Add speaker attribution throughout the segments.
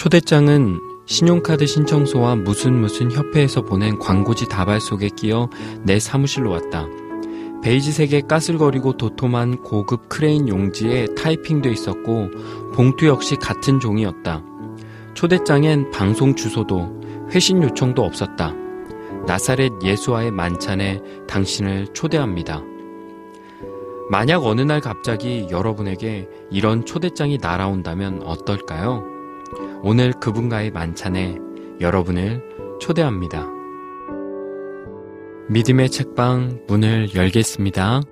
Speaker 1: 초대장은 신용카드 신청서와 무슨 무슨 협회에서 보낸 광고지 다발 속에 끼어 내 사무실로 왔다. 베이지색의 까슬거리고 도톰한 고급 크레인 용지에 타이핑돼 있었고 봉투 역시 같은 종이었다. 초대장엔 반송 주소도 회신 요청도 없었다. 나사렛 예수와의 만찬에 당신을 초대합니다. 만약 어느 날 갑자기 여러분에게 이런 초대장이 날아온다면 어떨까요? 오늘 그분과의 만찬에 여러분을 초대합니다. 믿음의 책방 문을 열겠습니다.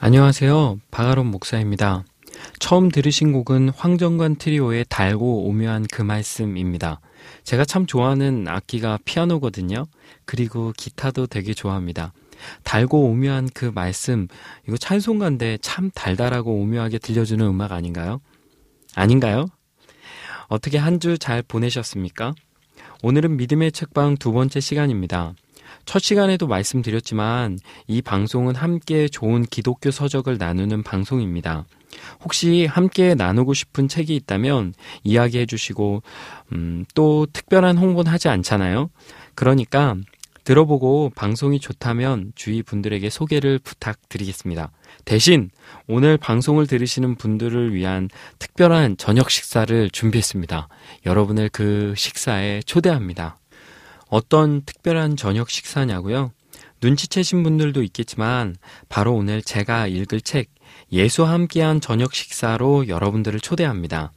Speaker 1: 안녕하세요. 바가론 목사입니다. 처음 들으신 곡은 황정관 트리오의 달고 오묘한 그 말씀입니다. 제가 참 좋아하는 악기가 피아노거든요. 그리고 기타도 되게 좋아합니다. 달고 오묘한 그 말씀, 이거 찬송가인데 참 달달하고 오묘하게 들려주는 음악 아닌가요? 아닌가요? 어떻게 한 주 잘 보내셨습니까? 오늘은 믿음의 책방 두 번째 시간입니다. 첫 시간에도 말씀드렸지만 이 방송은 함께 좋은 기독교 서적을 나누는 방송입니다. 혹시 함께 나누고 싶은 책이 있다면 이야기해 주시고, 음, 또 특별한 홍보는 하지 않잖아요? 그러니까 들어보고 방송이 좋다면 주위 분들에게 소개를 부탁드리겠습니다. 대신 오늘 방송을 들으시는 분들을 위한 특별한 저녁 식사를 준비했습니다. 여러분을 그 식사에 초대합니다. 어떤 특별한 저녁 식사냐고요? 눈치채신 분들도 있겠지만 바로 오늘 제가 읽을 책 예수와 함께한 저녁 식사로 여러분들을 초대합니다.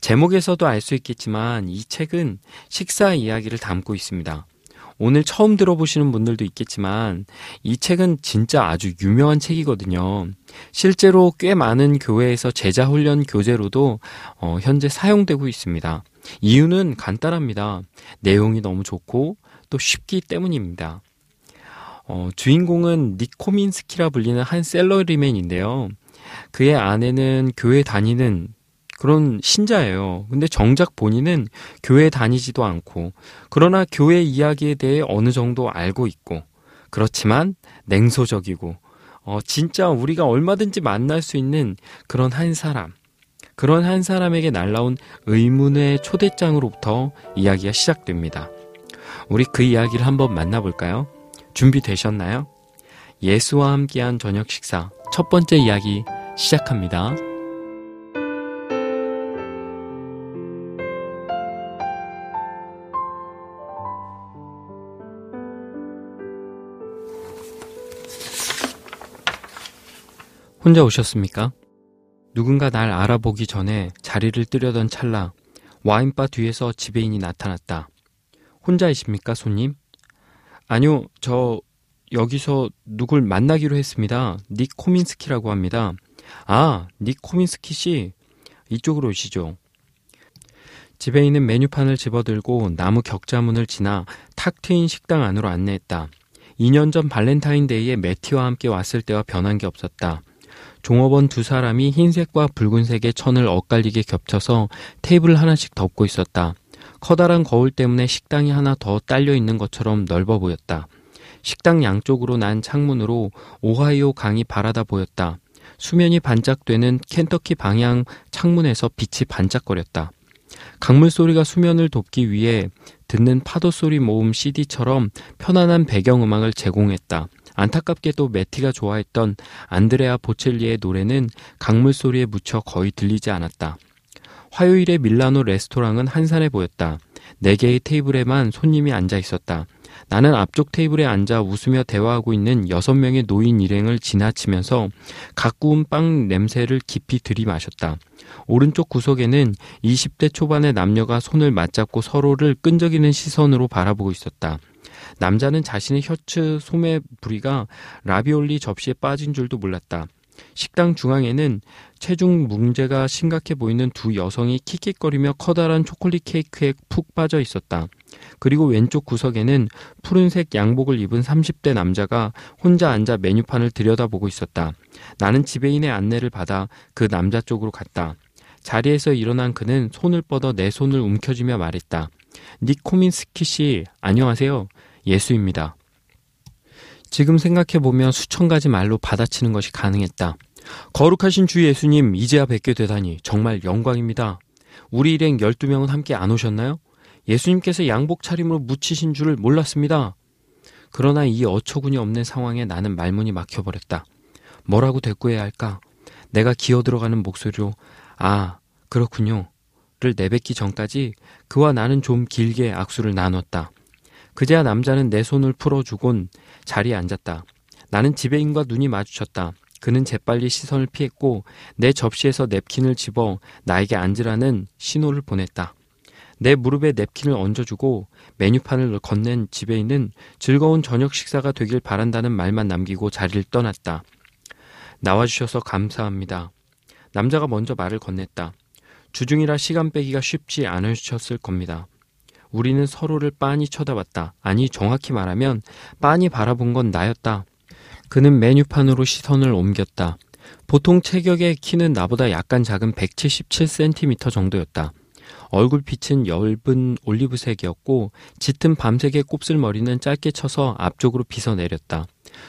Speaker 1: 제목에서도 알 수 있겠지만 이 책은 식사 이야기를 담고 있습니다. 오늘 처음 들어보시는 분들도 있겠지만 이 책은 진짜 아주 유명한 책이거든요. 실제로 꽤 많은 교회에서 제자 훈련 교재로도 어, 현재 사용되고 있습니다. 이유는 간단합니다. 내용이 너무 좋고 또 쉽기 때문입니다. 어, 주인공은 니코민스키라 불리는 한 셀러리맨인데요. 그의 아내는 교회 다니는 그런 신자예요. 근데 정작 본인은 교회 다니지도 않고, 그러나 교회 이야기에 대해 어느 정도 알고 있고, 그렇지만 냉소적이고, 어, 진짜 우리가 얼마든지 만날 수 있는 그런 한 사람. 그런 한 사람에게 날라온 의문의 초대장으로부터 이야기가 시작됩니다. 우리 그 이야기를 한번 만나볼까요? 준비되셨나요? 예수와 함께한 저녁 식사 첫 번째 이야기 시작합니다. 혼자 오셨습니까? 누군가 날 알아보기 전에 자리를 뜨려던 찰나 와인바 뒤에서 지배인이 나타났다. 혼자이십니까, 손님? 아니요, 저 여기서 누굴 만나기로 했습니다. 닉 코민스키라고 합니다. 아, 닉 코민스키 씨. 이쪽으로 오시죠. 지배인은 메뉴판을 집어들고 나무 격자문을 지나 탁 트인 식당 안으로 안내했다. 2년 전 발렌타인데이에 매티와 함께 왔을 때와 변한 게 없었다. 종업원 두 사람이 흰색과 붉은색의 천을 엇갈리게 겹쳐서 테이블 하나씩 덮고 있었다. 커다란 거울 때문에 식당이 하나 더 딸려 있는 것처럼 넓어 보였다. 식당 양쪽으로 난 창문으로 오하이오 강이 바라다 보였다. 수면이 반짝되는 켄터키 방향 창문에서 빛이 반짝거렸다. 강물 소리가 수면을 돕기 위해 듣는 파도 소리 모음 CD처럼 편안한 배경음악을 제공했다. 안타깝게도 매티가 좋아했던 안드레아 보첼리의 노래는 강물 소리에 묻혀 거의 들리지 않았다. 화요일에 밀라노 레스토랑은 한산해 보였다. 네 개의 테이블에만 손님이 앉아 있었다. 나는 앞쪽 테이블에 앉아 웃으며 대화하고 있는 여섯 명의 노인 일행을 지나치면서 각 구운 빵 냄새를 깊이 들이마셨다. 오른쪽 구석에는 20대 초반의 남녀가 손을 맞잡고 서로를 끈적이는 시선으로 바라보고 있었다. 남자는 자신의 셔츠 소매 부리가 라비올리 접시에 빠진 줄도 몰랐다. 식당 중앙에는 체중 문제가 심각해 보이는 두 여성이 킥킥거리며 커다란 초콜릿 케이크에 푹 빠져 있었다. 그리고 왼쪽 구석에는 푸른색 양복을 입은 30대 남자가 혼자 앉아 메뉴판을 들여다보고 있었다. 나는 지배인의 안내를 받아 그 남자 쪽으로 갔다. 자리에서 일어난 그는 손을 뻗어 내 손을 움켜쥐며 말했다. 니코민스키 씨, 안녕하세요. 예수입니다. 지금 생각해보면 수천 가지 말로 받아치는 것이 가능했다. 거룩하신 주 예수님, 이제야 뵙게 되다니 정말 영광입니다. 우리 일행 12명은 함께 안 오셨나요? 예수님께서 양복 차림으로 묻히신 줄을 몰랐습니다. 그러나 이 어처구니 없는 상황에 나는 말문이 막혀버렸다. 뭐라고 대꾸해야 할까? 내가 기어 들어가는 목소리로, 아, 그렇군요. 를 내뱉기 전까지 그와 나는 좀 길게 악수를 나눴다. 그제야 남자는 내 손을 풀어주곤 자리에 앉았다. 나는 지배인과 눈이 마주쳤다. 그는 재빨리 시선을 피했고 내 접시에서 냅킨을 집어 나에게 앉으라는 신호를 보냈다. 내 무릎에 냅킨을 얹어주고 메뉴판을 건넨 지배인은 즐거운 저녁 식사가 되길 바란다는 말만 남기고 자리를 떠났다. 나와주셔서 감사합니다. 남자가 먼저 말을 건넸다. 주중이라 시간 빼기가 쉽지 않으셨을 겁니다. 우리는 서로를 빤히 쳐다봤다. 아니, 정확히 말하면 빤히 바라본 건 나였다. 그는 메뉴판으로 시선을 옮겼다. 보통 체격의 키는 나보다 약간 작은 177cm 정도였다. 얼굴빛은 엷은 올리브색이었고 짙은 밤색의 곱슬머리는 짧게 쳐서 앞쪽으로 빗어내렸다.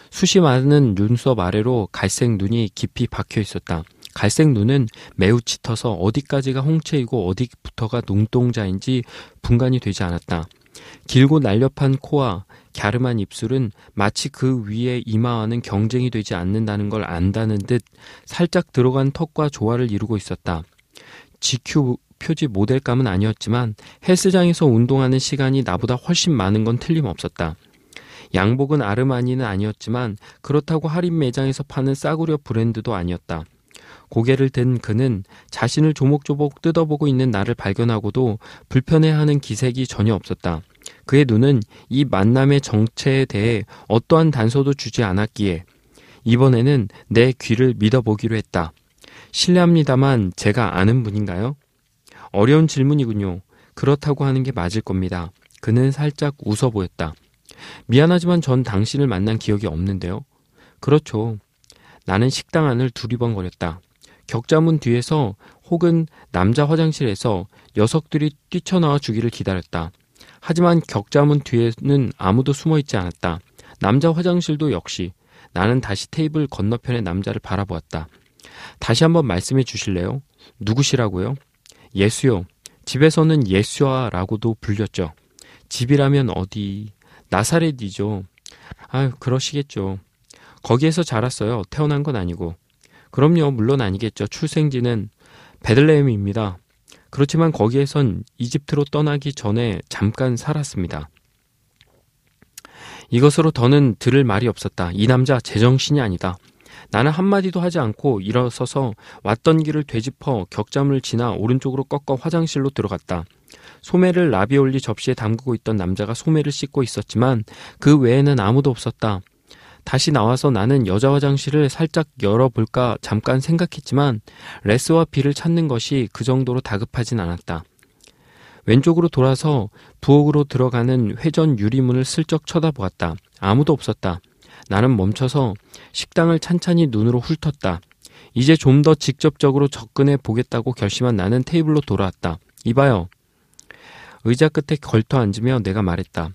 Speaker 1: 숱이 많은 눈썹 아래로 갈색 눈이 깊이 박혀 있었다. 갈색 눈은 매우 짙어서 어디까지가 홍채이고 어디부터가 눈동자인지 분간이 되지 않았다. 길고 날렵한 코와 갸름한 입술은 마치 그 위에 이마와는 경쟁이 되지 않는다는 걸 안다는 듯 살짝 들어간 턱과 조화를 이루고 있었다. GQ 표지 모델감은 아니었지만 헬스장에서 운동하는 시간이 나보다 훨씬 많은 건 틀림없었다. 양복은 아르마니는 아니었지만 그렇다고 할인 매장에서 파는 싸구려 브랜드도 아니었다. 고개를 든 그는 자신을 조목조목 뜯어보고 있는 나를 발견하고도 불편해하는 기색이 전혀 없었다. 그의 눈은 이 만남의 정체에 대해 어떠한 단서도 주지 않았기에 이번에는 내 귀를 믿어보기로 했다. 실례합니다만 제가 아는 분인가요? 어려운 질문이군요. 그렇다고 하는 게 맞을 겁니다. 그는 살짝 웃어 보였다. 미안하지만 전 당신을 만난 기억이 없는데요. 그렇죠. 나는 식당 안을 두리번거렸다. 격자문 뒤에서 혹은 남자 화장실에서 녀석들이 뛰쳐나와 주기를 기다렸다. 하지만 격자문 뒤에는 아무도 숨어 있지 않았다. 남자 화장실도 역시 나는 다시 테이블 건너편의 남자를 바라보았다. 다시 한번 말씀해 주실래요? 누구시라고요? 예수요. 집에서는 예수아라고도 불렸죠. 집이라면 어디? 나사렛이죠. 아유, 그러시겠죠. 거기에서 자랐어요. 태어난 건 아니고. 그럼요, 물론 아니겠죠. 출생지는 베들레헴입니다. 그렇지만 거기에선 이집트로 떠나기 전에 잠깐 살았습니다. 이것으로 더는 들을 말이 없었다. 이 남자 제정신이 아니다. 나는 한마디도 하지 않고 일어서서 왔던 길을 되짚어 격자문을 지나 오른쪽으로 꺾어 화장실로 들어갔다. 소매를 라비올리 접시에 담그고 있던 남자가 소매를 씻고 있었지만 그 외에는 아무도 없었다. 다시 나와서 나는 여자 화장실을 살짝 열어볼까 잠깐 생각했지만 레스와 비를 찾는 것이 그 정도로 다급하진 않았다. 왼쪽으로 돌아서 부엌으로 들어가는 회전 유리문을 슬쩍 쳐다보았다. 아무도 없었다. 나는 멈춰서 식당을 찬찬히 눈으로 훑었다. 이제 좀 더 직접적으로 접근해 보겠다고 결심한 나는 테이블로 돌아왔다. 이봐요. 의자 끝에 걸터 앉으며 내가 말했다.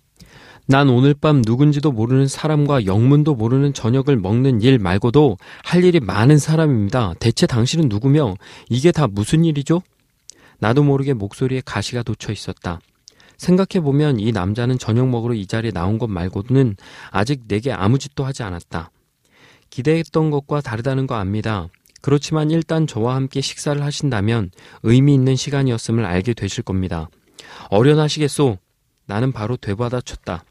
Speaker 1: 난 오늘 밤 누군지도 모르는 사람과 영문도 모르는 저녁을 먹는 일 말고도 할 일이 많은 사람입니다. 대체 당신은 누구며 이게 다 무슨 일이죠? 나도 모르게 목소리에 가시가 돋쳐 있었다. 생각해보면 이 남자는 저녁 먹으러 이 자리에 나온 것 말고는 아직 내게 아무 짓도 하지 않았다. 기대했던 것과 다르다는 거 압니다. 그렇지만 일단 저와 함께 식사를 하신다면 의미 있는 시간이었음을 알게 되실 겁니다. 어련하시겠소? 나는 바로 되받아 쳤다.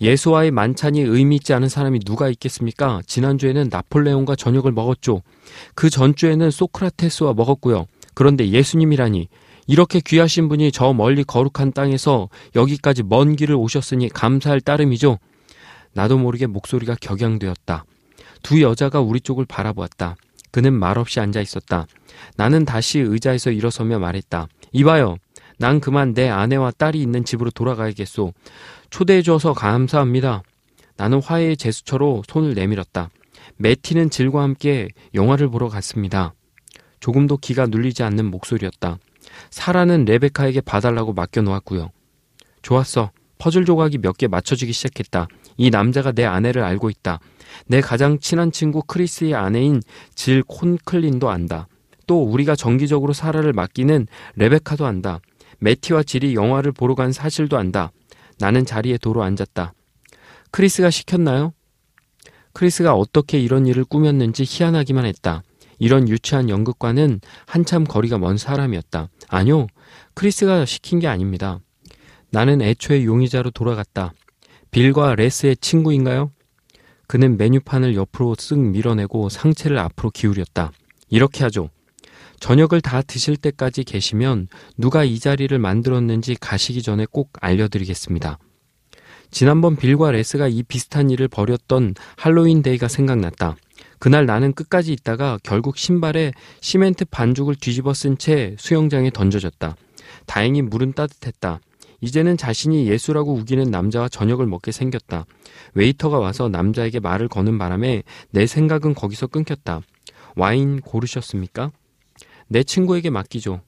Speaker 1: 예수와의 만찬이 의미 있지 않은 사람이 누가 있겠습니까? 지난주에는 나폴레옹과 저녁을 먹었죠. 그 전주에는 소크라테스와 먹었고요. 그런데 예수님이라니 이렇게 귀하신 분이 저 멀리 거룩한 땅에서 여기까지 먼 길을 오셨으니 감사할 따름이죠. 나도 모르게 목소리가 격양되었다. 두 여자가 우리 쪽을 바라보았다. 그는 말없이 앉아 있었다. 나는 다시 의자에서 일어서며 말했다. 이봐요. 난 그만 내 아내와 딸이 있는 집으로 돌아가야겠소. 초대해 줘서 감사합니다. 나는 화해의 제스처로 손을 내밀었다. 매티는 질과 함께 영화를 보러 갔습니다. 조금도 기가 눌리지 않는 목소리였다. 사라는 레베카에게 봐달라고 맡겨놓았고요. 좋았어. 퍼즐 조각이 몇 개 맞춰지기 시작했다. 이 남자가 내 아내를 알고 있다. 내 가장 친한 친구 크리스의 아내인 질 콘클린도 안다. 또 우리가 정기적으로 사라를 맡기는 레베카도 안다. 매티와 질이 영화를 보러 간 사실도 안다. 나는 자리에 도로 앉았다. 크리스가 시켰나요? 크리스가 어떻게 이런 일을 꾸몄는지 희한하기만 했다. 이런 유치한 연극과는 한참 거리가 먼 사람이었다. 아니요, 크리스가 시킨 게 아닙니다. 나는 애초에 용의자로 돌아갔다. 빌과 레스의 친구인가요? 그는 메뉴판을 옆으로 쓱 밀어내고 상체를 앞으로 기울였다. 이렇게 하죠. 저녁을 다 드실 때까지 계시면 누가 이 자리를 만들었는지 가시기 전에 꼭 알려드리겠습니다. 지난번 빌과 레스가 이 비슷한 일을 벌였던 할로윈 데이가 생각났다. 그날 나는 끝까지 있다가 결국 신발에 시멘트 반죽을 뒤집어 쓴 채 수영장에 던져졌다. 다행히 물은 따뜻했다. 이제는 자신이 예수라고 우기는 남자와 저녁을 먹게 생겼다. 웨이터가 와서 남자에게 말을 거는 바람에 내 생각은 거기서 끊겼다. 와인 고르셨습니까? 내 친구에게 맡기죠.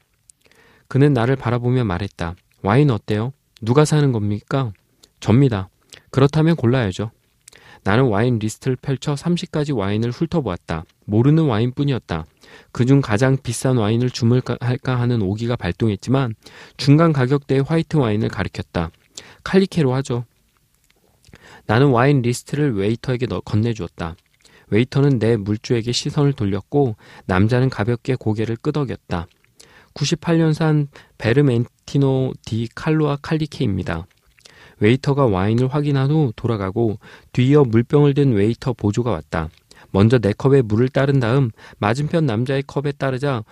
Speaker 1: 그는 나를 바라보며 말했다. 와인 어때요? 누가 사는 겁니까? 접니다. 그렇다면 골라야죠. 나는 와인 리스트를 펼쳐 30가지 와인을 훑어보았다. 모르는 와인뿐이었다. 그중 가장 비싼 와인을 주문할까 하는 오기가 발동했지만 중간 가격대의 화이트 와인을 가리켰다. 칼리케로 하죠. 나는 와인 리스트를 웨이터에게 건네주었다. 웨이터는 내 물주에게 시선을 돌렸고 남자는 가볍게 고개를 끄덕였다. 98년산 베르멘티노 디 칼로아 칼리케입니다. 웨이터가 와인을 확인한 후 돌아가고 뒤이어 물병을 든 웨이터 보조가 왔다. 먼저 내 컵에 물을 따른 다음 맞은편 남자의 컵에 따르자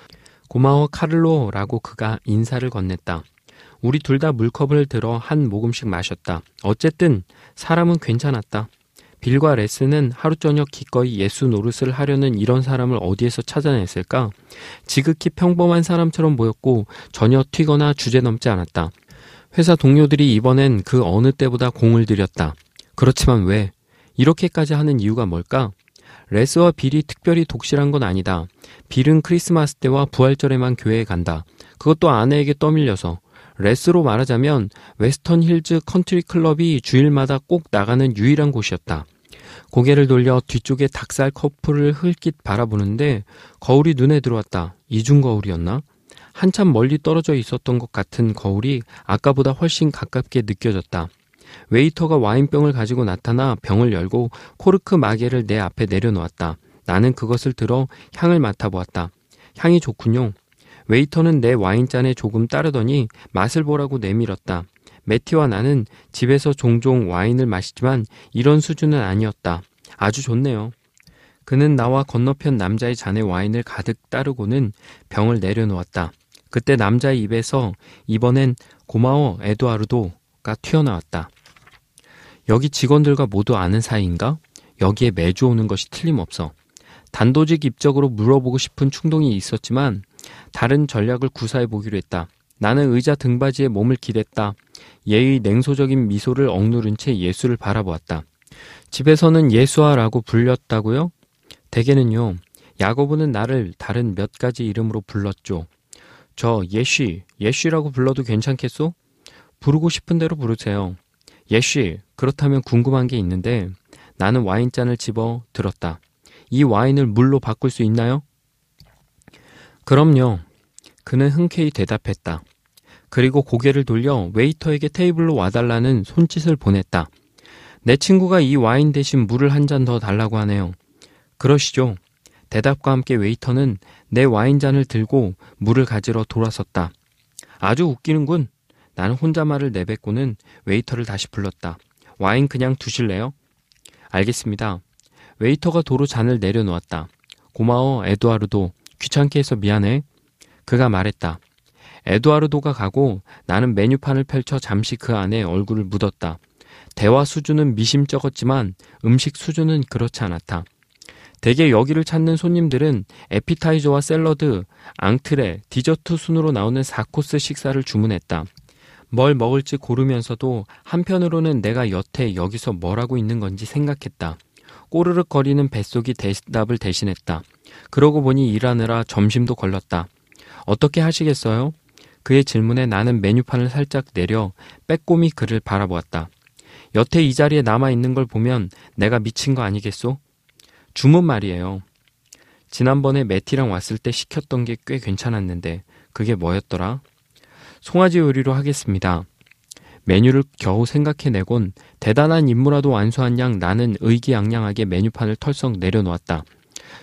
Speaker 1: 고마워 카를로라고 그가 인사를 건넸다. 우리 둘 다 물컵을 들어 한 모금씩 마셨다. 어쨌든 사람은 괜찮았다. 빌과 레스는 하루 저녁 기꺼이 예수 노릇을 하려는 이런 사람을 어디에서 찾아냈을까? 지극히 평범한 사람처럼 보였고 전혀 튀거나 주제 넘지 않았다. 회사 동료들이 이번엔 그 어느 때보다 공을 들였다. 그렇지만 왜? 이렇게까지 하는 이유가 뭘까? 레스와 빌이 특별히 독실한 건 아니다. 빌은 크리스마스 때와 부활절에만 교회에 간다. 그것도 아내에게 떠밀려서. 레스로 말하자면 웨스턴 힐즈 컨트리 클럽이 주일마다 꼭 나가는 유일한 곳이었다. 고개를 돌려 뒤쪽에 닭살 커플을 흘깃 바라보는데 거울이 눈에 들어왔다. 이중 거울이었나? 한참 멀리 떨어져 있었던 것 같은 거울이 아까보다 훨씬 가깝게 느껴졌다. 웨이터가 와인병을 가지고 나타나 병을 열고 코르크 마개를 내 앞에 내려놓았다. 나는 그것을 들어 향을 맡아보았다. 향이 좋군요. 웨이터는 내 와인잔에 조금 따르더니 맛을 보라고 내밀었다. 매티와 나는 집에서 종종 와인을 마시지만 이런 수준은 아니었다. 아주 좋네요. 그는 나와 건너편 남자의 잔에 와인을 가득 따르고는 병을 내려놓았다. 그때 남자의 입에서 이번엔 고마워 에드와르도가 튀어나왔다. 여기 직원들과 모두 아는 사이인가? 여기에 매주 오는 것이 틀림없어. 단도직 입적으로 물어보고 싶은 충동이 있었지만 다른 전략을 구사해 보기로 했다. 나는 의자 등받이에 몸을 기댔다. 예의 냉소적인 미소를 억누른 채 예수를 바라보았다. 집에서는 예수아라고 불렸다고요? 대개는요. 야고보는 나를 다른 몇 가지 이름으로 불렀죠. 저 예쉬, 예쉬라고 불러도 괜찮겠소? 부르고 싶은 대로 부르세요. 예쉬, 그렇다면 궁금한 게 있는데 나는 와인잔을 집어 들었다. 이 와인을 물로 바꿀 수 있나요? 그럼요. 그는 흔쾌히 대답했다. 그리고 고개를 돌려 웨이터에게 테이블로 와달라는 손짓을 보냈다. 내 친구가 이 와인 대신 물을 한 잔 더 달라고 하네요. 그러시죠. 대답과 함께 웨이터는 내 와인잔을 들고 물을 가지러 돌아섰다. 아주 웃기는군. 나는 혼자 말을 내뱉고는 웨이터를 다시 불렀다. 와인 그냥 두실래요? 알겠습니다. 웨이터가 도로 잔을 내려놓았다. 고마워, 에드와르도. 귀찮게 해서 미안해. 그가 말했다. 에드와르도가 가고 나는 메뉴판을 펼쳐 잠시 그 안에 얼굴을 묻었다. 대화 수준은 미심쩍었지만 음식 수준은 그렇지 않았다. 대개 여기를 찾는 손님들은 에피타이저와 샐러드, 앙트레, 디저트 순으로 나오는 4코스 식사를 주문했다. 뭘 먹을지 고르면서도 한편으로는 내가 여태 여기서 뭘 하고 있는 건지 생각했다. 꼬르륵 거리는 뱃속이 대답을 대신했다. 그러고 보니 일하느라 점심도 걸렸다. 어떻게 하시겠어요? 그의 질문에 나는 메뉴판을 살짝 내려 빼꼼히 그를 바라보았다. 여태 이 자리에 남아 있는 걸 보면 내가 미친 거 아니겠소? 주문 말이에요. 지난번에 매티랑 왔을 때 시켰던 게 꽤 괜찮았는데 그게 뭐였더라? 송아지 요리로 하겠습니다. 메뉴를 겨우 생각해내곤 대단한 임무라도 완수한 양 나는 의기양양하게 메뉴판을 털썩 내려놓았다.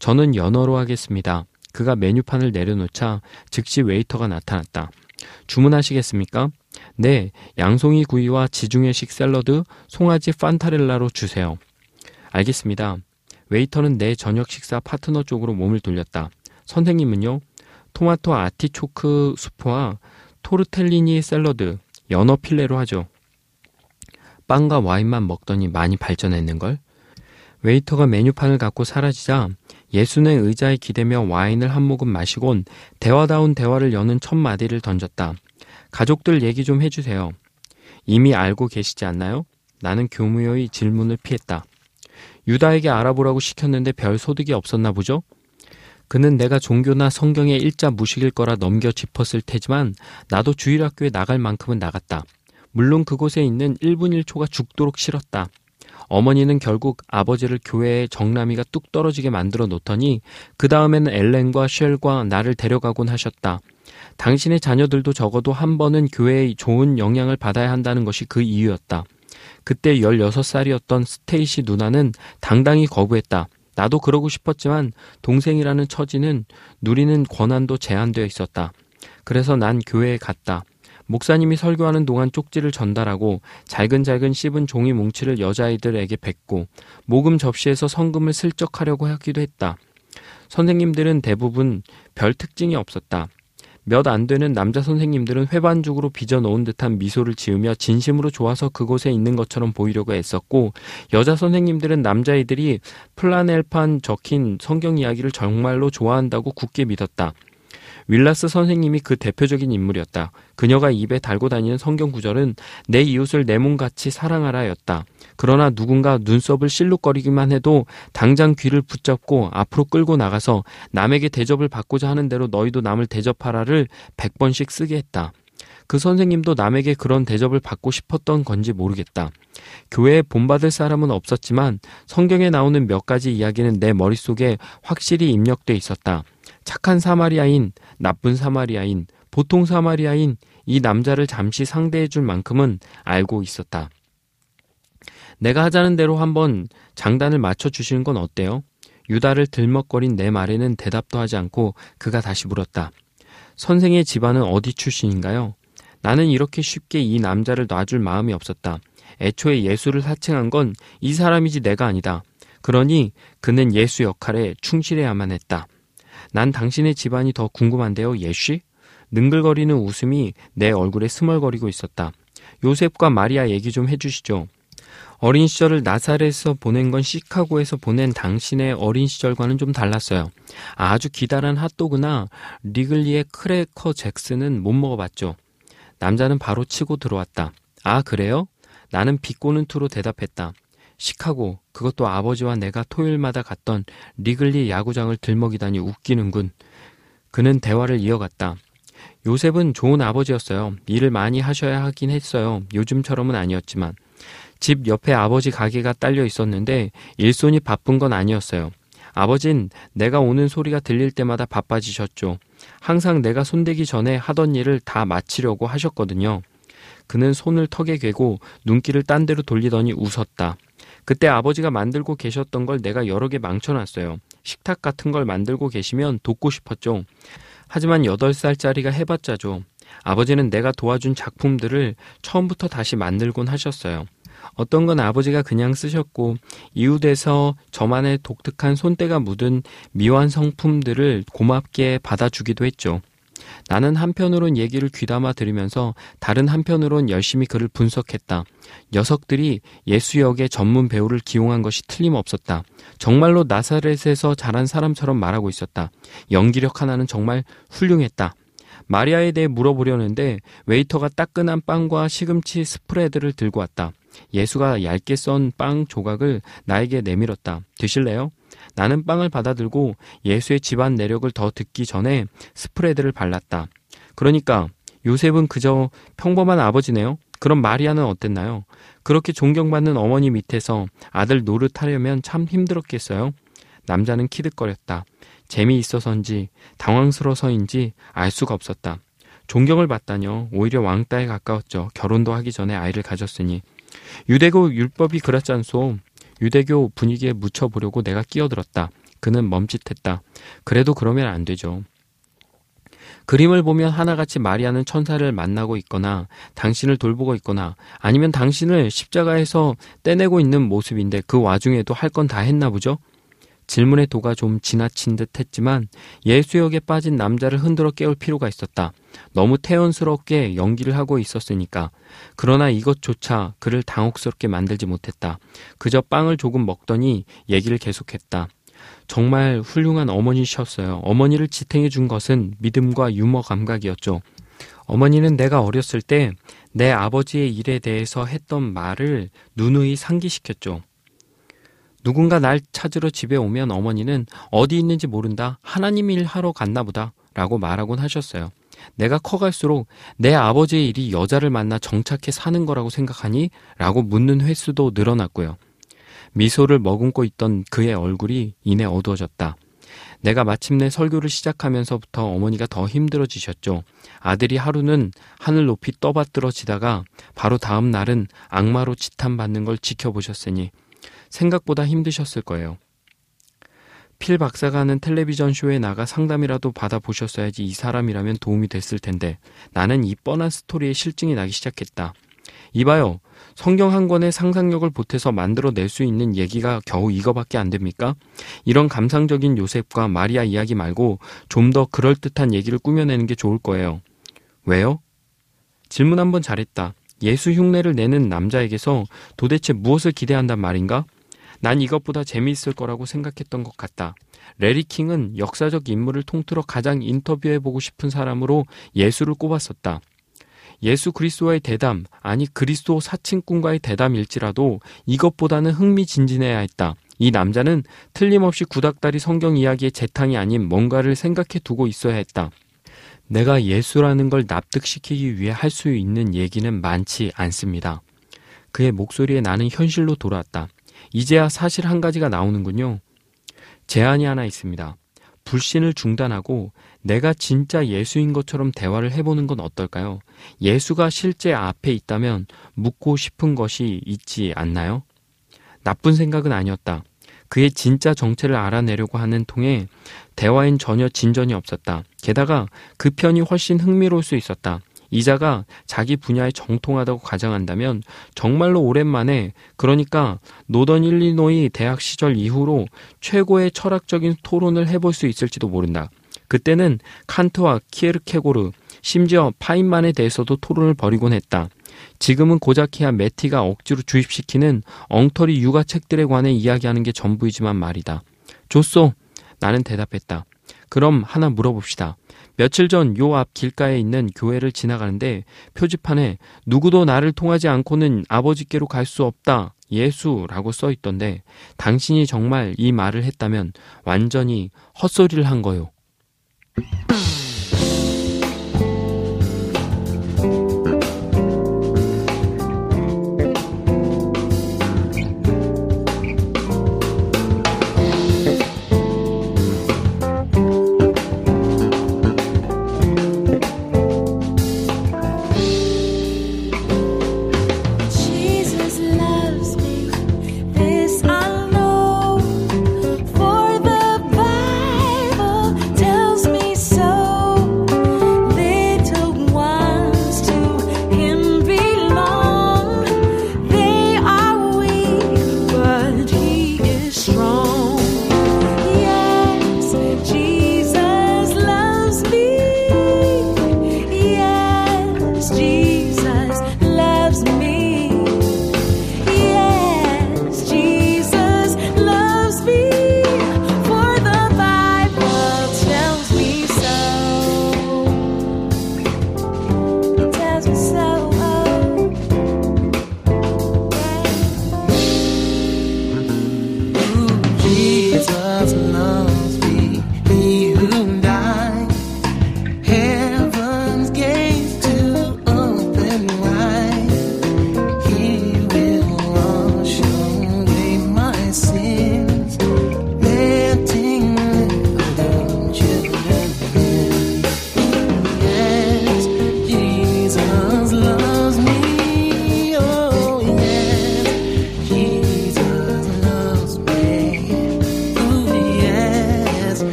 Speaker 1: 저는 연어로 하겠습니다. 그가 메뉴판을 내려놓자 즉시 웨이터가 나타났다. 주문하시겠습니까? 네, 양송이 구이와 지중해식 샐러드, 송아지 판타렐라로 주세요. 알겠습니다. 웨이터는 내 저녁 식사 파트너 쪽으로 몸을 돌렸다. 선생님은요? 토마토 아티초크 수프와 토르텔리니 샐러드, 연어 필레로 하죠. 빵과 와인만 먹더니 많이 발전했는걸? 웨이터가 메뉴판을 갖고 사라지자 예수는 의자에 기대며 와인을 한 모금 마시곤 대화다운 대화를 여는 첫 마디를 던졌다. 가족들 얘기 좀 해주세요. 이미 알고 계시지 않나요? 나는 교무여의 질문을 피했다. 유다에게 알아보라고 시켰는데 별 소득이 없었나 보죠? 그는 내가 종교나 성경의 일자 무식일 거라 넘겨 짚었을 테지만 나도 주일학교에 나갈 만큼은 나갔다. 물론 그곳에 있는 1분 1초가 죽도록 싫었다. 어머니는 결국 아버지를 교회에 정남이가 뚝 떨어지게 만들어 놓더니 그 다음에는 엘렌과 쉘과 나를 데려가곤 하셨다. 당신의 자녀들도 적어도 한 번은 교회의 좋은 영향을 받아야 한다는 것이 그 이유였다. 그때 16살이었던 스테이시 누나는 당당히 거부했다. 나도 그러고 싶었지만 동생이라는 처지는 누리는 권한도 제한되어 있었다. 그래서 난 교회에 갔다. 목사님이 설교하는 동안 쪽지를 전달하고 잘근잘근 씹은 종이 뭉치를 여자아이들에게 뱉고 모금 접시에서 성금을 슬쩍 하려고 하기도 했다. 선생님들은 대부분 별 특징이 없었다. 몇 안 되는 남자 선생님들은 회반죽으로 빚어 놓은 듯한 미소를 지으며 진심으로 좋아서 그곳에 있는 것처럼 보이려고 애썼고 여자 선생님들은 남자아이들이 플라넬판 적힌 성경 이야기를 정말로 좋아한다고 굳게 믿었다. 윌라스 선생님이 그 대표적인 인물이었다. 그녀가 입에 달고 다니는 성경 구절은 내 이웃을 내 몸같이 사랑하라였다. 그러나 누군가 눈썹을 실룩거리기만 해도 당장 귀를 붙잡고 앞으로 끌고 나가서 남에게 대접을 받고자 하는 대로 너희도 남을 대접하라를 백번씩 쓰게 했다. 그 선생님도 남에게 그런 대접을 받고 싶었던 건지 모르겠다. 교회에 본받을 사람은 없었지만 성경에 나오는 몇 가지 이야기는 내 머릿속에 확실히 입력돼 있었다. 착한 사마리아인, 나쁜 사마리아인, 보통 사마리아인 이 남자를 잠시 상대해 줄 만큼은 알고 있었다. 내가 하자는 대로 한번 장단을 맞춰 주시는 건 어때요? 유다를 들먹거린 내 말에는 대답도 하지 않고 그가 다시 물었다. 선생의 집안은 어디 출신인가요? 나는 이렇게 쉽게 이 남자를 놔줄 마음이 없었다. 애초에 예수를 사칭한 건 이 사람이지 내가 아니다. 그러니 그는 예수 역할에 충실해야만 했다. 난 당신의 집안이 더 궁금한데요, 예쉬? 능글거리는 웃음이 내 얼굴에 스멀거리고 있었다. 요셉과 마리아 얘기 좀 해주시죠. 어린 시절을 나사렛에서 보낸 건 시카고에서 보낸 당신의 어린 시절과는 좀 달랐어요. 아주 기다란 핫도그나 리글리의 크래커 잭스는 못 먹어봤죠. 남자는 바로 치고 들어왔다. 아, 그래요? 나는 비꼬는 투로 대답했다. 시카고, 그것도 아버지와 내가 토요일마다 갔던 리글리 야구장을 들먹이다니 웃기는군. 그는 대화를 이어갔다. 요셉은 좋은 아버지였어요. 일을 많이 하셔야 하긴 했어요. 요즘처럼은 아니었지만. 집 옆에 아버지 가게가 딸려 있었는데 일손이 바쁜 건 아니었어요. 아버진 내가 오는 소리가 들릴 때마다 바빠지셨죠. 항상 내가 손대기 전에 하던 일을 다 마치려고 하셨거든요. 그는 손을 턱에 괴고 눈길을 딴 데로 돌리더니 웃었다. 그때 아버지가 만들고 계셨던 걸 내가 여러 개 망쳐놨어요. 식탁 같은 걸 만들고 계시면 돕고 싶었죠. 하지만 8살짜리가 해봤자죠. 아버지는 내가 도와준 작품들을 처음부터 다시 만들곤 하셨어요. 어떤 건 아버지가 그냥 쓰셨고 이웃에서 저만의 독특한 손때가 묻은 미완 성품들을 고맙게 받아주기도 했죠. 나는 한편으론 얘기를 귀담아 들으면서 다른 한편으론 열심히 그를 분석했다. 녀석들이 예수 역의 전문 배우를 기용한 것이 틀림없었다. 정말로 나사렛에서 자란 사람처럼 말하고 있었다. 연기력 하나는 정말 훌륭했다. 마리아에 대해 물어보려는데 웨이터가 따끈한 빵과 시금치 스프레드를 들고 왔다. 예수가 얇게 썬 빵 조각을 나에게 내밀었다. 드실래요? 나는 빵을 받아들고 예수의 집안 내력을 더 듣기 전에 스프레드를 발랐다. 그러니까 요셉은 그저 평범한 아버지네요. 그럼 마리아는 어땠나요? 그렇게 존경받는 어머니 밑에서 아들 노릇하려면 참 힘들었겠어요? 남자는 키득거렸다. 재미있어서인지 당황스러워서인지 알 수가 없었다. 존경을 받다뇨. 오히려 왕따에 가까웠죠. 결혼도 하기 전에 아이를 가졌으니. 유대교 율법이 그렇지 않소. 유대교 분위기에 묻혀보려고 내가 끼어들었다. 그는 멈칫했다. 그래도 그러면 안 되죠. 그림을 보면 하나같이 마리아는 천사를 만나고 있거나 당신을 돌보고 있거나 아니면 당신을 십자가에서 떼내고 있는 모습인데 그 와중에도 할 건 다 했나 보죠? 질문의 도가 좀 지나친 듯 했지만 예수역에 빠진 남자를 흔들어 깨울 필요가 있었다. 너무 태연스럽게 연기를 하고 있었으니까. 그러나 이것조차 그를 당혹스럽게 만들지 못했다. 그저 빵을 조금 먹더니 얘기를 계속했다. 정말 훌륭한 어머니셨어요. 어머니를 지탱해 준 것은 믿음과 유머 감각이었죠. 어머니는 내가 어렸을 때 내 아버지의 일에 대해서 했던 말을 누누이 상기시켰죠. 누군가 날 찾으러 집에 오면 어머니는 어디 있는지 모른다. 하나님 일 하러 갔나 보다. 라고 말하곤 하셨어요. 내가 커갈수록 내 아버지의 일이 여자를 만나 정착해 사는 거라고 생각하니? 라고 묻는 횟수도 늘어났고요. 미소를 머금고 있던 그의 얼굴이 이내 어두워졌다. 내가 마침내 설교를 시작하면서부터 어머니가 더 힘들어지셨죠. 아들이 하루는 하늘 높이 떠받들어지다가 바로 다음 날은 악마로 지탄받는 걸 지켜보셨으니 생각보다 힘드셨을 거예요. 필 박사가 하는 텔레비전 쇼에 나가 상담이라도 받아보셨어야지 이 사람이라면 도움이 됐을 텐데 나는 이 뻔한 스토리에 실증이 나기 시작했다. 이봐요. 성경 한 권의 상상력을 보태서 만들어낼 수 있는 얘기가 겨우 이거밖에 안 됩니까? 이런 감상적인 요셉과 마리아 이야기 말고 좀 더 그럴듯한 얘기를 꾸며내는 게 좋을 거예요. 왜요? 질문 한번 잘했다. 예수 흉내를 내는 남자에게서 도대체 무엇을 기대한단 말인가? 난 이것보다 재미있을 거라고 생각했던 것 같다. 레리 킹은 역사적 인물을 통틀어 가장 인터뷰해보고 싶은 사람으로 예수를 꼽았었다. 예수 그리스도와의 대담, 아니 그리스도 사칭꾼과의 대담일지라도 이것보다는 흥미진진해야 했다. 이 남자는 틀림없이 구닥다리 성경 이야기의 재탕이 아닌 뭔가를 생각해 두고 있어야 했다. 내가 예수라는 걸 납득시키기 위해 할 수 있는 얘기는 많지 않습니다. 그의 목소리에 나는 현실로 돌아왔다. 이제야 사실 한 가지가 나오는군요. 제안이 하나 있습니다. 불신을 중단하고 내가 진짜 예수인 것처럼 대화를 해보는 건 어떨까요? 예수가 실제 앞에 있다면 묻고 싶은 것이 있지 않나요? 나쁜 생각은 아니었다. 그의 진짜 정체를 알아내려고 하는 통에 대화엔 전혀 진전이 없었다. 게다가 그 편이 훨씬 흥미로울 수 있었다. 이자가 자기 분야에 정통하다고 가정한다면 정말로 오랜만에 그러니까 노던 일리노이 대학 시절 이후로 최고의 철학적인 토론을 해볼 수 있을지도 모른다. 그때는 칸트와 키에르케고르, 심지어 파인만에 대해서도 토론을 벌이곤 했다. 지금은 고작해야 메티가 억지로 주입시키는 엉터리 육아 책들에 관해 이야기하는 게 전부이지만 말이다. 좋소. 나는 대답했다. 그럼 하나 물어봅시다. 며칠 전 요 앞 길가에 있는 교회를 지나가는데 표지판에 누구도 나를 통하지 않고는 아버지께로 갈 수 없다. 예수라고 써 있던데 당신이 정말 이 말을 했다면 완전히 헛소리를 한 거요.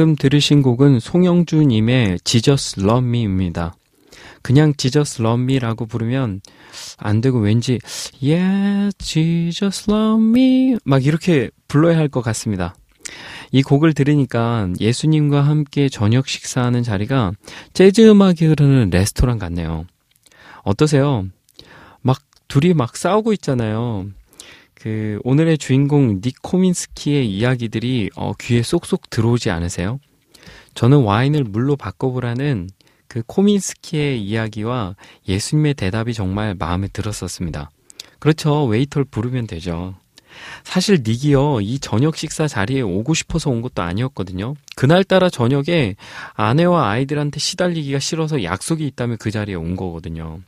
Speaker 1: 방금 들으신 곡은 송영주님의 Love Me입니다. 그냥 Love Me라고 부르면 안 되고 왠지 Yeah, Jesus Love Me 막 이렇게 불러야 할 것 같습니다. 이 곡을 들으니까 예수님과 함께 저녁 식사하는 자리가 재즈 음악이 흐르는 레스토랑 같네요. 어떠세요? 막 둘이 막 싸우고 있잖아요. 그 오늘의 주인공 닉 코민스키의 이야기들이 어, 귀에 쏙쏙 들어오지 않으세요? 저는 와인을 물로 바꿔보라는 그 코민스키의 이야기와 예수님의 대답이 정말 마음에 들었었습니다. 그렇죠. 웨이터를 부르면 되죠. 사실 닉이요, 이 저녁 식사 자리에 오고 싶어서 온 것도 아니었거든요. 그날따라 저녁에 아내와 아이들한테 시달리기가 싫어서 약속이 있다면 그 자리에 온 거거든요.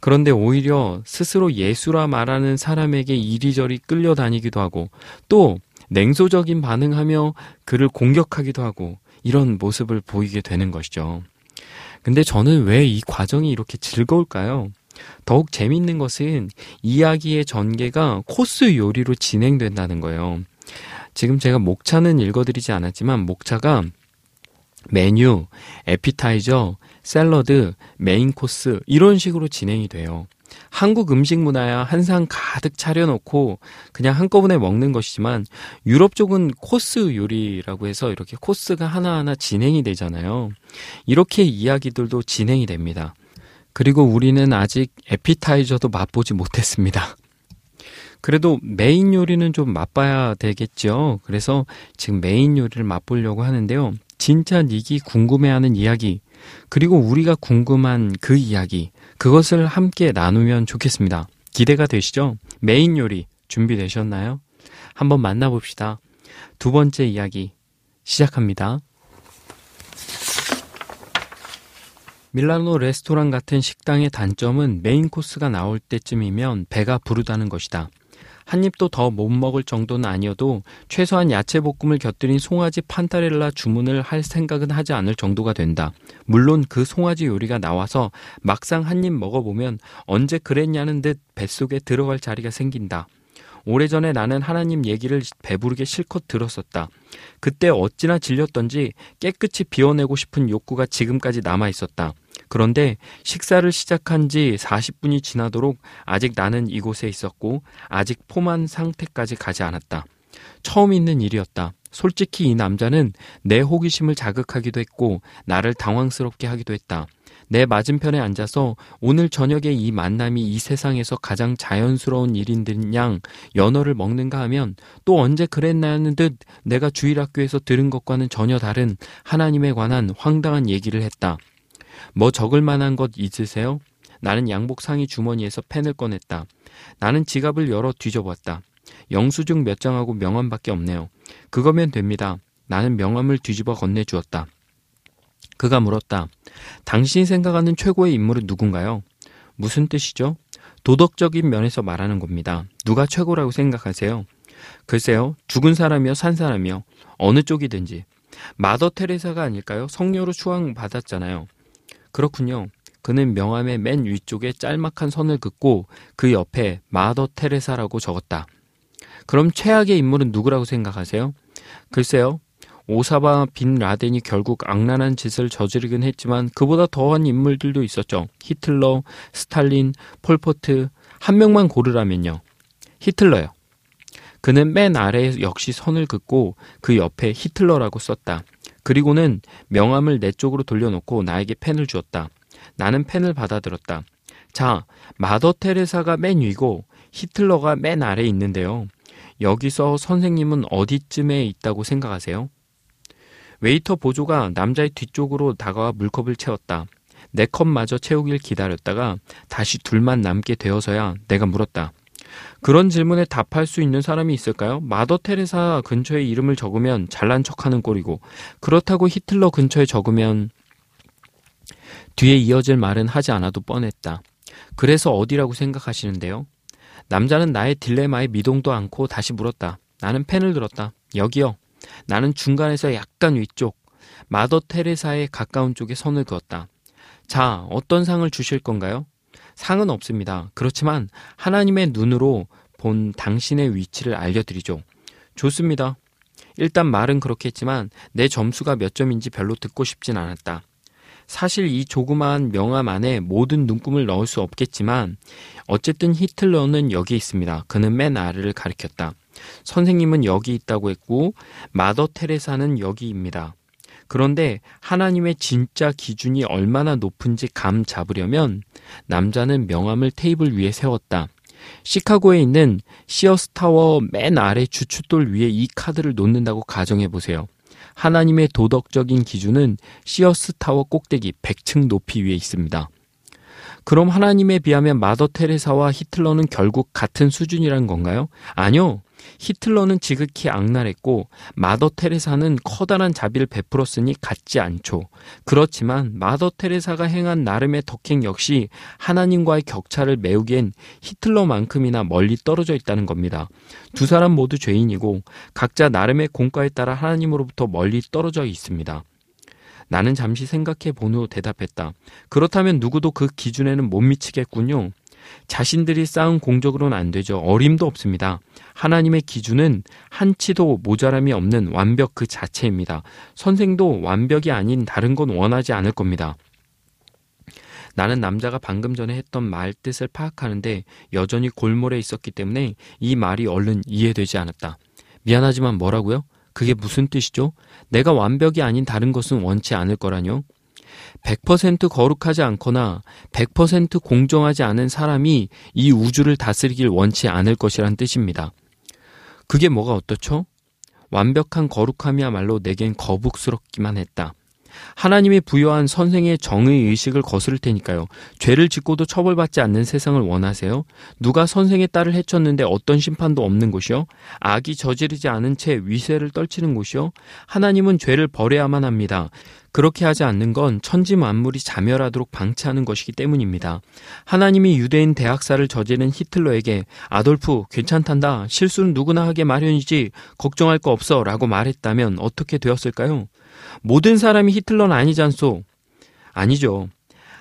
Speaker 1: 그런데 오히려 스스로 예수라 말하는 사람에게 이리저리 끌려다니기도 하고 또 냉소적인 반응하며 그를 공격하기도 하고 이런 모습을 보이게 되는 것이죠. 근데 저는 왜 이 과정이 이렇게 즐거울까요? 더욱 재밌는 것은 이야기의 전개가 코스 요리로 진행된다는 거예요. 지금 제가 목차는 읽어드리지 않았지만 목차가 메뉴, 에피타이저, 샐러드, 메인 코스 이런 식으로 진행이 돼요. 한국 음식 문화야 한상 가득 차려놓고 그냥 한꺼번에 먹는 것이지만 유럽 쪽은 코스 요리라고 해서 이렇게 코스가 하나하나 진행이 되잖아요. 이렇게 이야기들도 진행이 됩니다. 그리고 우리는 아직 에피타이저도 맛보지 못했습니다. 그래도 메인 요리는 좀 맛봐야 되겠죠. 그래서 지금 메인 요리를 맛보려고 하는데요. 진짜 닉이 궁금해하는 이야기, 그리고 우리가 궁금한 그 이야기, 그것을 함께 나누면 좋겠습니다. 기대가 되시죠? 메인 요리 준비되셨나요? 한번 만나봅시다. 두 번째 이야기 시작합니다. 밀라노 레스토랑 같은 식당의 단점은 메인 코스가 나올 때쯤이면 배가 부르다는 것이다. 한 입도 더 못 먹을 정도는 아니어도 최소한 야채 볶음을 곁들인 송아지 판타렐라 주문을 할 생각은 하지 않을 정도가 된다. 물론 그 송아지 요리가 나와서 막상 한 입 먹어보면 언제 그랬냐는 듯 뱃속에 들어갈 자리가 생긴다. 오래전에 나는 하나님 얘기를 배부르게 실컷 들었었다. 그때 어찌나 질렸던지 깨끗이 비워내고 싶은 욕구가 지금까지 남아 있었다. 그런데 식사를 시작한 지 40분이 지나도록 아직 나는 이곳에 있었고 아직 포만 상태까지 가지 않았다. 처음 있는 일이었다. 솔직히 이 남자는 내 호기심을 자극하기도 했고 나를 당황스럽게 하기도 했다. 내 맞은편에 앉아서 오늘 저녁에 이 만남이 이 세상에서 가장 자연스러운 일인 양 연어를 먹는가 하면 또 언제 그랬나는 듯 내가 주일학교에서 들은 것과는 전혀 다른 하나님에 관한 황당한 얘기를 했다. 뭐 적을 만한 것 있으세요? 나는 양복 상의 주머니에서 펜을 꺼냈다. 나는 지갑을 열어 뒤져봤다. 영수증 몇 장하고 명함밖에 없네요. 그거면 됩니다. 나는 명함을 뒤집어 건네주었다. 그가 물었다. 당신이 생각하는 최고의 인물은 누군가요? 무슨 뜻이죠? 도덕적인 면에서 말하는 겁니다. 누가 최고라고 생각하세요? 글쎄요, 죽은 사람이요, 산 사람이요. 어느 쪽이든지. 마더 테레사가 아닐까요? 성녀로 추앙받았잖아요. 그렇군요. 그는 명함의 맨 위쪽에 짤막한 선을 긋고 그 옆에 마더 테레사라고 적었다. 그럼 최악의 인물은 누구라고 생각하세요? 글쎄요. 오사마 빈 라덴이 결국 악랄한 짓을 저지르긴 했지만 그보다 더한 인물들도 있었죠. 히틀러, 스탈린, 폴포트 한 명만 고르라면요. 히틀러요. 그는 맨 아래에 역시 선을 긋고 그 옆에 히틀러라고 썼다. 그리고는 명함을 내 쪽으로 돌려놓고 나에게 펜을 주었다. 나는 펜을 받아들었다. 자, 마더 테레사가 맨 위고 히틀러가 맨 아래에 있는데요. 여기서 선생님은 어디쯤에 있다고 생각하세요? 웨이터 보조가 남자의 뒤쪽으로 다가와 물컵을 채웠다. 내 컵마저 채우길 기다렸다가 다시 둘만 남게 되어서야 내가 물었다. 그런 질문에 답할 수 있는 사람이 있을까요? 마더 테레사 근처에 이름을 적으면 잘난 척하는 꼴이고 그렇다고 히틀러 근처에 적으면 뒤에 이어질 말은 하지 않아도 뻔했다. 그래서 어디라고 생각하시는데요? 남자는 나의 딜레마에 미동도 않고 다시 물었다. 나는 펜을 들었다. 여기요. 나는 중간에서 약간 위쪽, 마더 테레사에 가까운 쪽에 선을 그었다. 자, 어떤 상을 주실 건가요? 상은 없습니다. 그렇지만 하나님의 눈으로 본 당신의 위치를 알려드리죠. 좋습니다. 일단 말은 그렇게 했지만 내 점수가 몇 점인지 별로 듣고 싶진 않았다. 사실 이 조그마한 명함 안에 모든 눈금을 넣을 수 없겠지만 어쨌든 히틀러는 여기 있습니다. 그는 맨 아래를 가리켰다. 선생님은 여기 있다고 했고 마더 테레사는 여기입니다. 그런데 하나님의 진짜 기준이 얼마나 높은지 감 잡으려면 남자는 명함을 테이블 위에 세웠다. 시카고에 있는 시어스타워 맨 아래 주춧돌 위에 이 카드를 놓는다고 가정해 보세요. 하나님의 도덕적인 기준은 시어스타워 꼭대기 100층 높이 위에 있습니다. 그럼 하나님에 비하면 마더 테레사와 히틀러는 결국 같은 수준이란 건가요? 아니요. 히틀러는 지극히 악랄했고 마더 테레사는 커다란 자비를 베풀었으니 같지 않죠. 그렇지만 마더 테레사가 행한 나름의 덕행 역시 하나님과의 격차를 메우기엔 히틀러만큼이나 멀리 떨어져 있다는 겁니다. 두 사람 모두 죄인이고 각자 나름의 공과에 따라 하나님으로부터 멀리 떨어져 있습니다. 나는 잠시 생각해 본 후 대답했다. 그렇다면 누구도 그 기준에는 못 미치겠군요. 자신들이 쌓은 공적으로는 안 되죠. 어림도 없습니다. 하나님의 기준은 한치도 모자람이 없는 완벽 그 자체입니다. 선생도 완벽이 아닌 다른 건 원하지 않을 겁니다. 나는 남자가 방금 전에 했던 말 뜻을 파악하는데 여전히 골몰해 있었기 때문에 이 말이 얼른 이해되지 않았다. 미안하지만 뭐라고요? 그게 무슨 뜻이죠? 내가 완벽이 아닌 다른 것은 원치 않을 거라뇨? 100% 거룩하지 않거나 100% 공정하지 않은 사람이 이 우주를 다스리길 원치 않을 것이란 뜻입니다. 그게 뭐가 어떻죠? 완벽한 거룩함이야말로 내겐 거북스럽기만 했다. 하나님이 부여한 선생의 정의 의식을 거스를 테니까요. 죄를 짓고도 처벌받지 않는 세상을 원하세요? 누가 선생의 딸을 해쳤는데 어떤 심판도 없는 곳이요? 악이 저지르지 않은 채 위세를 떨치는 곳이요? 하나님은 죄를 벌해야만 합니다. 그렇게 하지 않는 건 천지 만물이 자멸하도록 방치하는 것이기 때문입니다. 하나님이 유대인 대학살을 저지른 히틀러에게 아돌프 괜찮단다. 실수는 누구나 하게 마련이지 걱정할 거 없어 라고 말했다면 어떻게 되었을까요? 모든 사람이 히틀러는 아니잖소. 아니죠.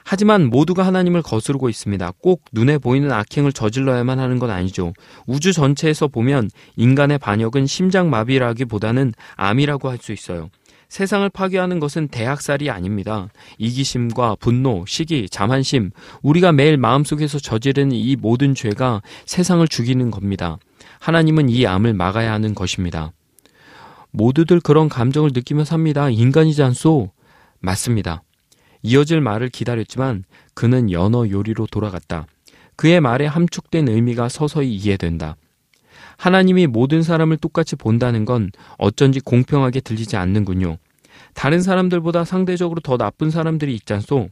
Speaker 1: 하지만 모두가 하나님을 거스르고 있습니다. 꼭 눈에 보이는 악행을 저질러야만 하는 건 아니죠. 우주 전체에서 보면 인간의 반역은 심장마비라기보다는 암이라고 할 수 있어요. 세상을 파괴하는 것은 대학살이 아닙니다. 이기심과 분노, 시기, 자만심, 우리가 매일 마음속에서 저지르는 이 모든 죄가 세상을 죽이는 겁니다. 하나님은 이 암을 막아야 하는 것입니다. 모두들 그런 감정을 느끼며 삽니다. 인간이지 않소? 맞습니다. 이어질 말을 기다렸지만 그는 연어 요리로 돌아갔다. 그의 말에 함축된 의미가 서서히 이해된다. 하나님이 모든 사람을 똑같이 본다는 건 어쩐지 공평하게 들리지 않는군요. 다른 사람들보다 상대적으로 더 나쁜 사람들이 있잖소.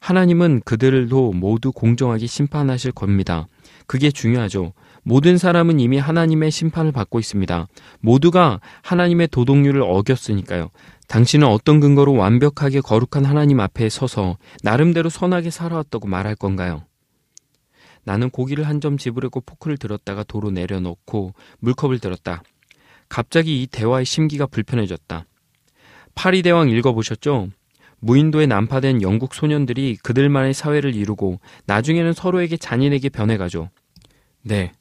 Speaker 1: 하나님은 그들도 모두 공정하게 심판하실 겁니다. 그게 중요하죠. 모든 사람은 이미 하나님의 심판을 받고 있습니다. 모두가 하나님의 도덕률을 어겼으니까요. 당신은 어떤 근거로 완벽하게 거룩한 하나님 앞에 서서 나름대로 선하게 살아왔다고 말할 건가요? 나는 고기를 한 점 집으려고 포크를 들었다가 도로 내려놓고 물컵을 들었다. 갑자기 이 대화의 심기가 불편해졌다. 파리 대왕 읽어보셨죠? 무인도에 난파된 영국 소년들이 그들만의 사회를 이루고 나중에는 서로에게 잔인하게 변해가죠. 네.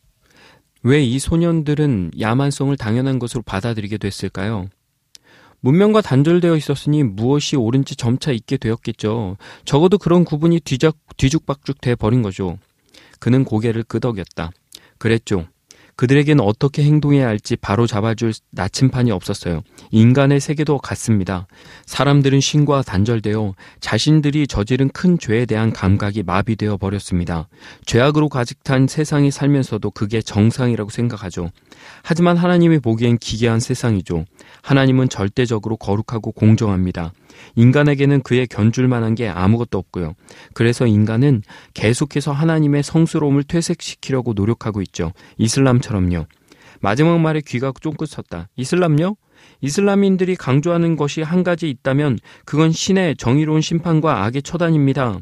Speaker 1: 왜 이 소년들은 야만성을 당연한 것으로 받아들이게 됐을까요? 문명과 단절되어 있었으니 무엇이 옳은지 점차 잊게 되었겠죠. 적어도 그런 구분이 뒤죽박죽 돼 버린 거죠. 그는 고개를 끄덕였다. 그랬죠. 그들에겐 어떻게 행동해야 할지 바로 잡아줄 나침판이 없었어요. 인간의 세계도 같습니다. 사람들은 신과 단절되어 자신들이 저지른 큰 죄에 대한 감각이 마비되어 버렸습니다. 죄악으로 가득 찬 세상에 살면서도 그게 정상이라고 생각하죠. 하지만 하나님이 보기엔 기괴한 세상이죠. 하나님은 절대적으로 거룩하고 공정합니다. 인간에게는 그에 견줄 만한 게 아무것도 없고요. 그래서 인간은 계속해서 하나님의 성스러움을 퇴색시키려고 노력하고 있죠. 이슬람처럼요. 마지막 말에 귀가 쫑긋 섰다. 이슬람요? 이슬람인들이 강조하는 것이 한 가지 있다면 그건 신의 정의로운 심판과 악의 처단입니다.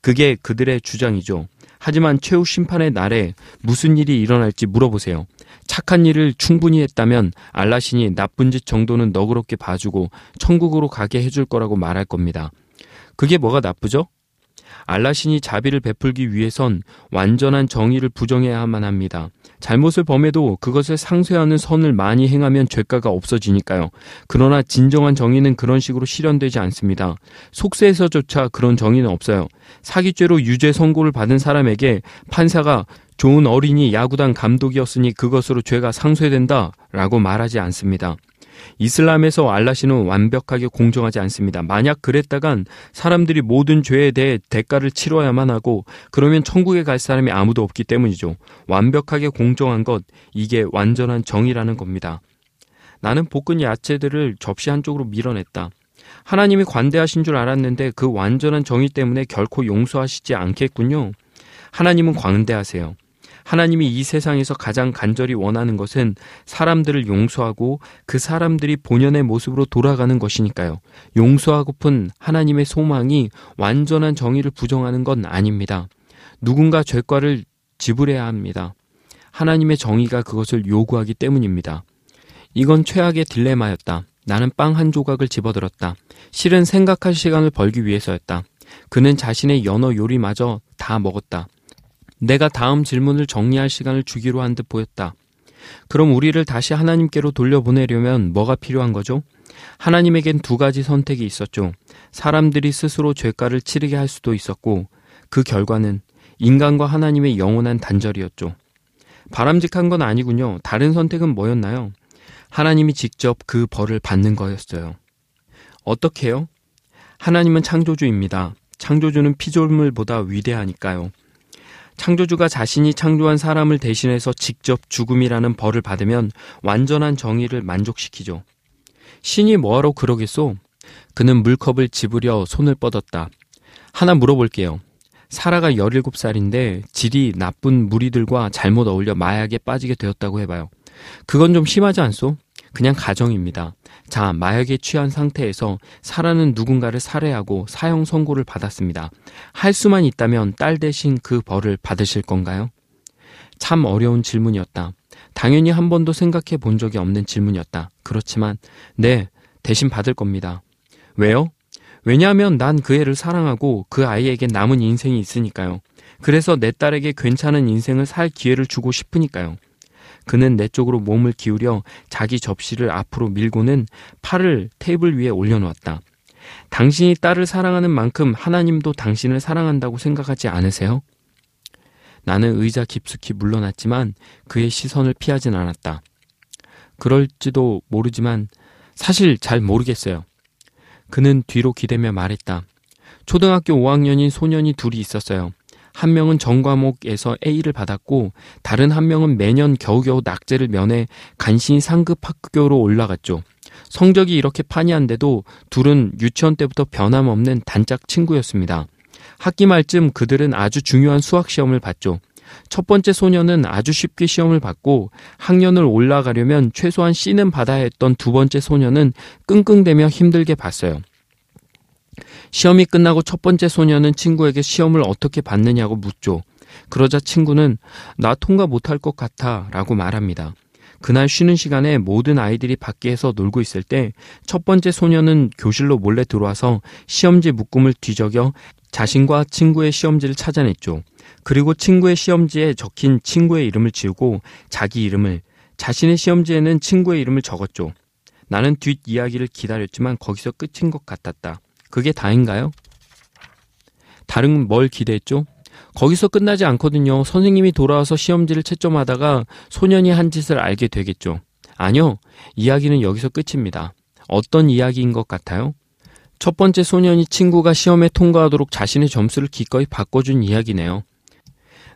Speaker 1: 그게 그들의 주장이죠. 하지만 최후 심판의 날에 무슨 일이 일어날지 물어보세요. 착한 일을 충분히 했다면 알라신이 나쁜 짓 정도는 너그럽게 봐주고 천국으로 가게 해줄 거라고 말할 겁니다. 그게 뭐가 나쁘죠? 알라신이 자비를 베풀기 위해선 완전한 정의를 부정해야만 합니다. 잘못을 범해도 그것을 상쇄하는 선을 많이 행하면 죄가가 없어지니까요. 그러나 진정한 정의는 그런 식으로 실현되지 않습니다. 속세에서조차 그런 정의는 없어요. 사기죄로 유죄 선고를 받은 사람에게 판사가 좋은 어린이 야구단 감독이었으니 그것으로 죄가 상쇄된다 라고 말하지 않습니다. 이슬람에서 알라시는 완벽하게 공정하지 않습니다. 만약 그랬다간 사람들이 모든 죄에 대해 대가를 치러야만 하고 그러면 천국에 갈 사람이 아무도 없기 때문이죠. 완벽하게 공정한 것, 이게 완전한 정의라는 겁니다. 나는 볶은 야채들을 접시 한쪽으로 밀어냈다. 하나님이 관대하신 줄 알았는데 그 완전한 정의 때문에 결코 용서하시지 않겠군요. 하나님은 관대하세요. 하나님이 이 세상에서 가장 간절히 원하는 것은 사람들을 용서하고 그 사람들이 본연의 모습으로 돌아가는 것이니까요. 용서하고픈 하나님의 소망이 완전한 정의를 부정하는 건 아닙니다. 누군가 죄과를 지불해야 합니다. 하나님의 정의가 그것을 요구하기 때문입니다. 이건 최악의 딜레마였다. 나는 빵 한 조각을 집어들었다. 실은 생각할 시간을 벌기 위해서였다. 그는 자신의 연어 요리마저 다 먹었다. 내가 다음 질문을 정리할 시간을 주기로 한 듯 보였다. 그럼 우리를 다시 하나님께로 돌려보내려면 뭐가 필요한 거죠? 하나님에겐 두 가지 선택이 있었죠. 사람들이 스스로 죄가를 치르게 할 수도 있었고, 그 결과는 인간과 하나님의 영원한 단절이었죠. 바람직한 건 아니군요. 다른 선택은 뭐였나요? 하나님이 직접 그 벌을 받는 거였어요. 어떻게요? 하나님은 창조주입니다. 창조주는 피조물보다 위대하니까요. 창조주가 자신이 창조한 사람을 대신해서 직접 죽음이라는 벌을 받으면 완전한 정의를 만족시키죠. 신이 뭐하러 그러겠소? 그는 물컵을 집으려 손을 뻗었다. 하나 물어볼게요. 사라가 17살인데 질이 나쁜 무리들과 잘못 어울려 마약에 빠지게 되었다고 해봐요. 그건 좀 심하지 않소? 그냥 가정입니다. 자, 마약에 취한 상태에서 사라는 누군가를 살해하고 사형 선고를 받았습니다. 할 수만 있다면 딸 대신 그 벌을 받으실 건가요? 참 어려운 질문이었다. 당연히 한 번도 생각해 본 적이 없는 질문이었다. 그렇지만, 네, 대신 받을 겁니다. 왜요? 왜냐하면 난 그 애를 사랑하고 그 아이에게 남은 인생이 있으니까요. 그래서 내 딸에게 괜찮은 인생을 살 기회를 주고 싶으니까요. 그는 내 쪽으로 몸을 기울여 자기 접시를 앞으로 밀고는 팔을 테이블 위에 올려놓았다. 당신이 딸을 사랑하는 만큼 하나님도 당신을 사랑한다고 생각하지 않으세요? 나는 의자 깊숙이 물러났지만 그의 시선을 피하진 않았다. 그럴지도 모르지만 사실 잘 모르겠어요. 그는 뒤로 기대며 말했다. 초등학교 5학년인 소년이 둘이 있었어요. 한 명은 전 과목에서 A를 받았고 다른 한 명은 매년 겨우겨우 낙제를 면해 간신히 상급 학교로 올라갔죠. 성적이 이렇게 판이한데도 둘은 유치원 때부터 변함없는 단짝 친구였습니다. 학기 말쯤 그들은 아주 중요한 수학 시험을 봤죠. 첫 번째 소녀는 아주 쉽게 시험을 받고 학년을 올라가려면 최소한 C는 받아야 했던 두 번째 소녀는 끙끙대며 힘들게 봤어요. 시험이 끝나고 첫 번째 소녀는 친구에게 시험을 어떻게 봤느냐고 묻죠. 그러자 친구는 나 통과 못할 것 같아 라고 말합니다. 그날 쉬는 시간에 모든 아이들이 밖에서 놀고 있을 때 첫 번째 소녀는 교실로 몰래 들어와서 시험지 묶음을 뒤적여 자신과 친구의 시험지를 찾아냈죠. 그리고 친구의 시험지에 적힌 친구의 이름을 지우고 자기 이름을 자신의 시험지에는 친구의 이름을 적었죠. 나는 뒷 이야기를 기다렸지만 거기서 끝인 것 같았다. 그게 다인가요? 다른 뭘 기대했죠? 거기서 끝나지 않거든요. 선생님이 돌아와서 시험지를 채점하다가 소년이 한 짓을 알게 되겠죠. 아니요. 이야기는 여기서 끝입니다. 어떤 이야기인 것 같아요? 첫 번째 소년이 친구가 시험에 통과하도록 자신의 점수를 기꺼이 바꿔준 이야기네요.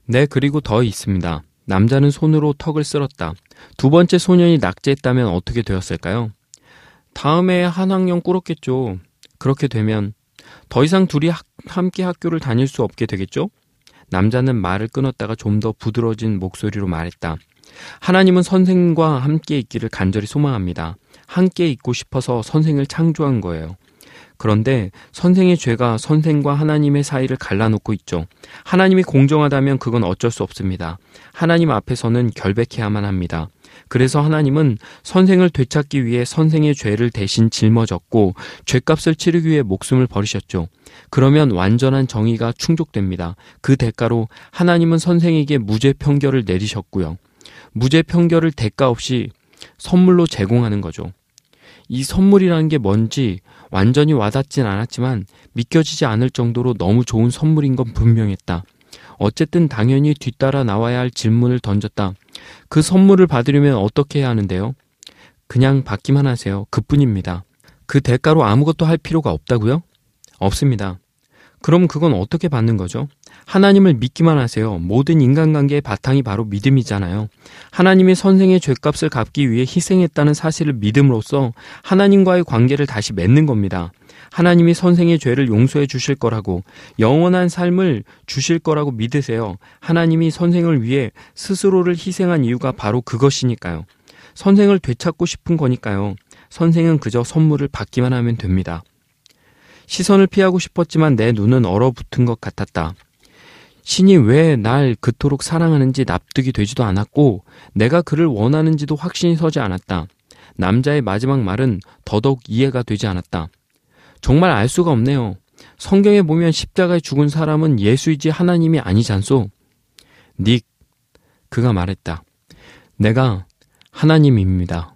Speaker 1: 네, 그리고 더 있습니다. 남자는 손으로 턱을 쓸었다. 두 번째 소년이 낙제했다면 어떻게 되었을까요? 다음에 한 학년 꿇었겠죠. 그렇게 되면 더 이상 둘이 학, 함께 학교를 다닐 수 없게 되겠죠? 남자는 말을 끊었다가 좀 더 부드러진 목소리로 말했다. 하나님은 선생과 함께 있기를 간절히 소망합니다. 함께 있고 싶어서 선생을 창조한 거예요. 그런데 선생의 죄가 선생과 하나님의 사이를 갈라놓고 있죠. 하나님이 공정하다면 그건 어쩔 수 없습니다. 하나님 앞에서는 결백해야만 합니다. 그래서 하나님은 선생을 되찾기 위해 선생의 죄를 대신 짊어졌고 죄값을 치르기 위해 목숨을 버리셨죠. 그러면 완전한 정의가 충족됩니다. 그 대가로 하나님은 선생에게 무죄 평결을 내리셨고요. 무죄 평결을 대가 없이 선물로 제공하는 거죠. 이 선물이라는 게 뭔지 완전히 와닿진 않았지만 믿겨지지 않을 정도로 너무 좋은 선물인 건 분명했다. 어쨌든 당연히 뒤따라 나와야 할 질문을 던졌다. 그 선물을 받으려면 어떻게 해야 하는데요? 그냥 받기만 하세요. 그뿐입니다. 그 대가로 아무것도 할 필요가 없다고요? 없습니다. 그럼 그건 어떻게 받는 거죠? 하나님을 믿기만 하세요. 모든 인간관계의 바탕이 바로 믿음이잖아요. 하나님이 선생의 죄값을 갚기 위해 희생했다는 사실을 믿음으로써 하나님과의 관계를 다시 맺는 겁니다. 하나님이 선생의 죄를 용서해 주실 거라고 영원한 삶을 주실 거라고 믿으세요. 하나님이 선생을 위해 스스로를 희생한 이유가 바로 그것이니까요. 선생을 되찾고 싶은 거니까요. 선생은 그저 선물을 받기만 하면 됩니다. 시선을 피하고 싶었지만 내 눈은 얼어붙은 것 같았다. 신이 왜 날 그토록 사랑하는지 납득이 되지도 않았고 내가 그를 원하는지도 확신이 서지 않았다. 남자의 마지막 말은 더더욱 이해가 되지 않았다. 정말 알 수가 없네요. 성경에 보면 십자가에 죽은 사람은 예수이지 하나님이 아니잖소. 닉, 그가 말했다. 내가 하나님입니다.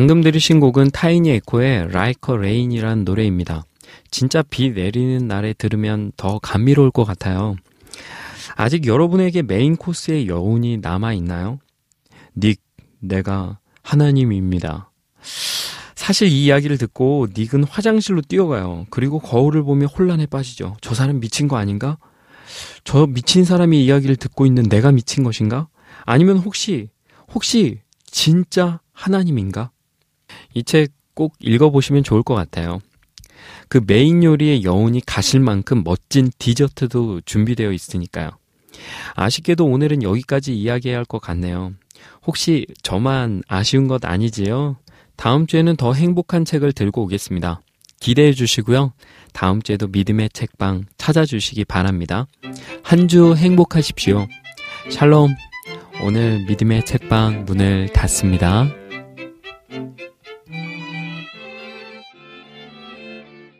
Speaker 1: 방금 들으신 곡은 타이니 에코의 Like a Rain이라는 노래입니다. 진짜 비 내리는 날에 들으면 더 감미로울 것 같아요. 아직 여러분에게 메인 코스의 여운이 남아 있나요? 닉, 내가 하나님입니다. 사실 이 이야기를 듣고 닉은 화장실로 뛰어가요. 그리고 거울을 보며 혼란에 빠지죠. 저 사람 미친 거 아닌가? 저 미친 사람이 이야기를 듣고 있는 내가 미친 것인가? 아니면 혹시, 혹시 진짜 하나님인가? 이 책 꼭 읽어보시면 좋을 것 같아요. 그 메인 요리의 여운이 가실 만큼 멋진 디저트도 준비되어 있으니까요. 아쉽게도 오늘은 여기까지 이야기해야 할 것 같네요. 혹시 저만 아쉬운 것 아니지요? 다음 주에는 더 행복한 책을 들고 오겠습니다. 기대해 주시고요. 다음 주에도 믿음의 책방 찾아주시기 바랍니다. 한 주 행복하십시오. 샬롬. 오늘 믿음의 책방 문을 닫습니다.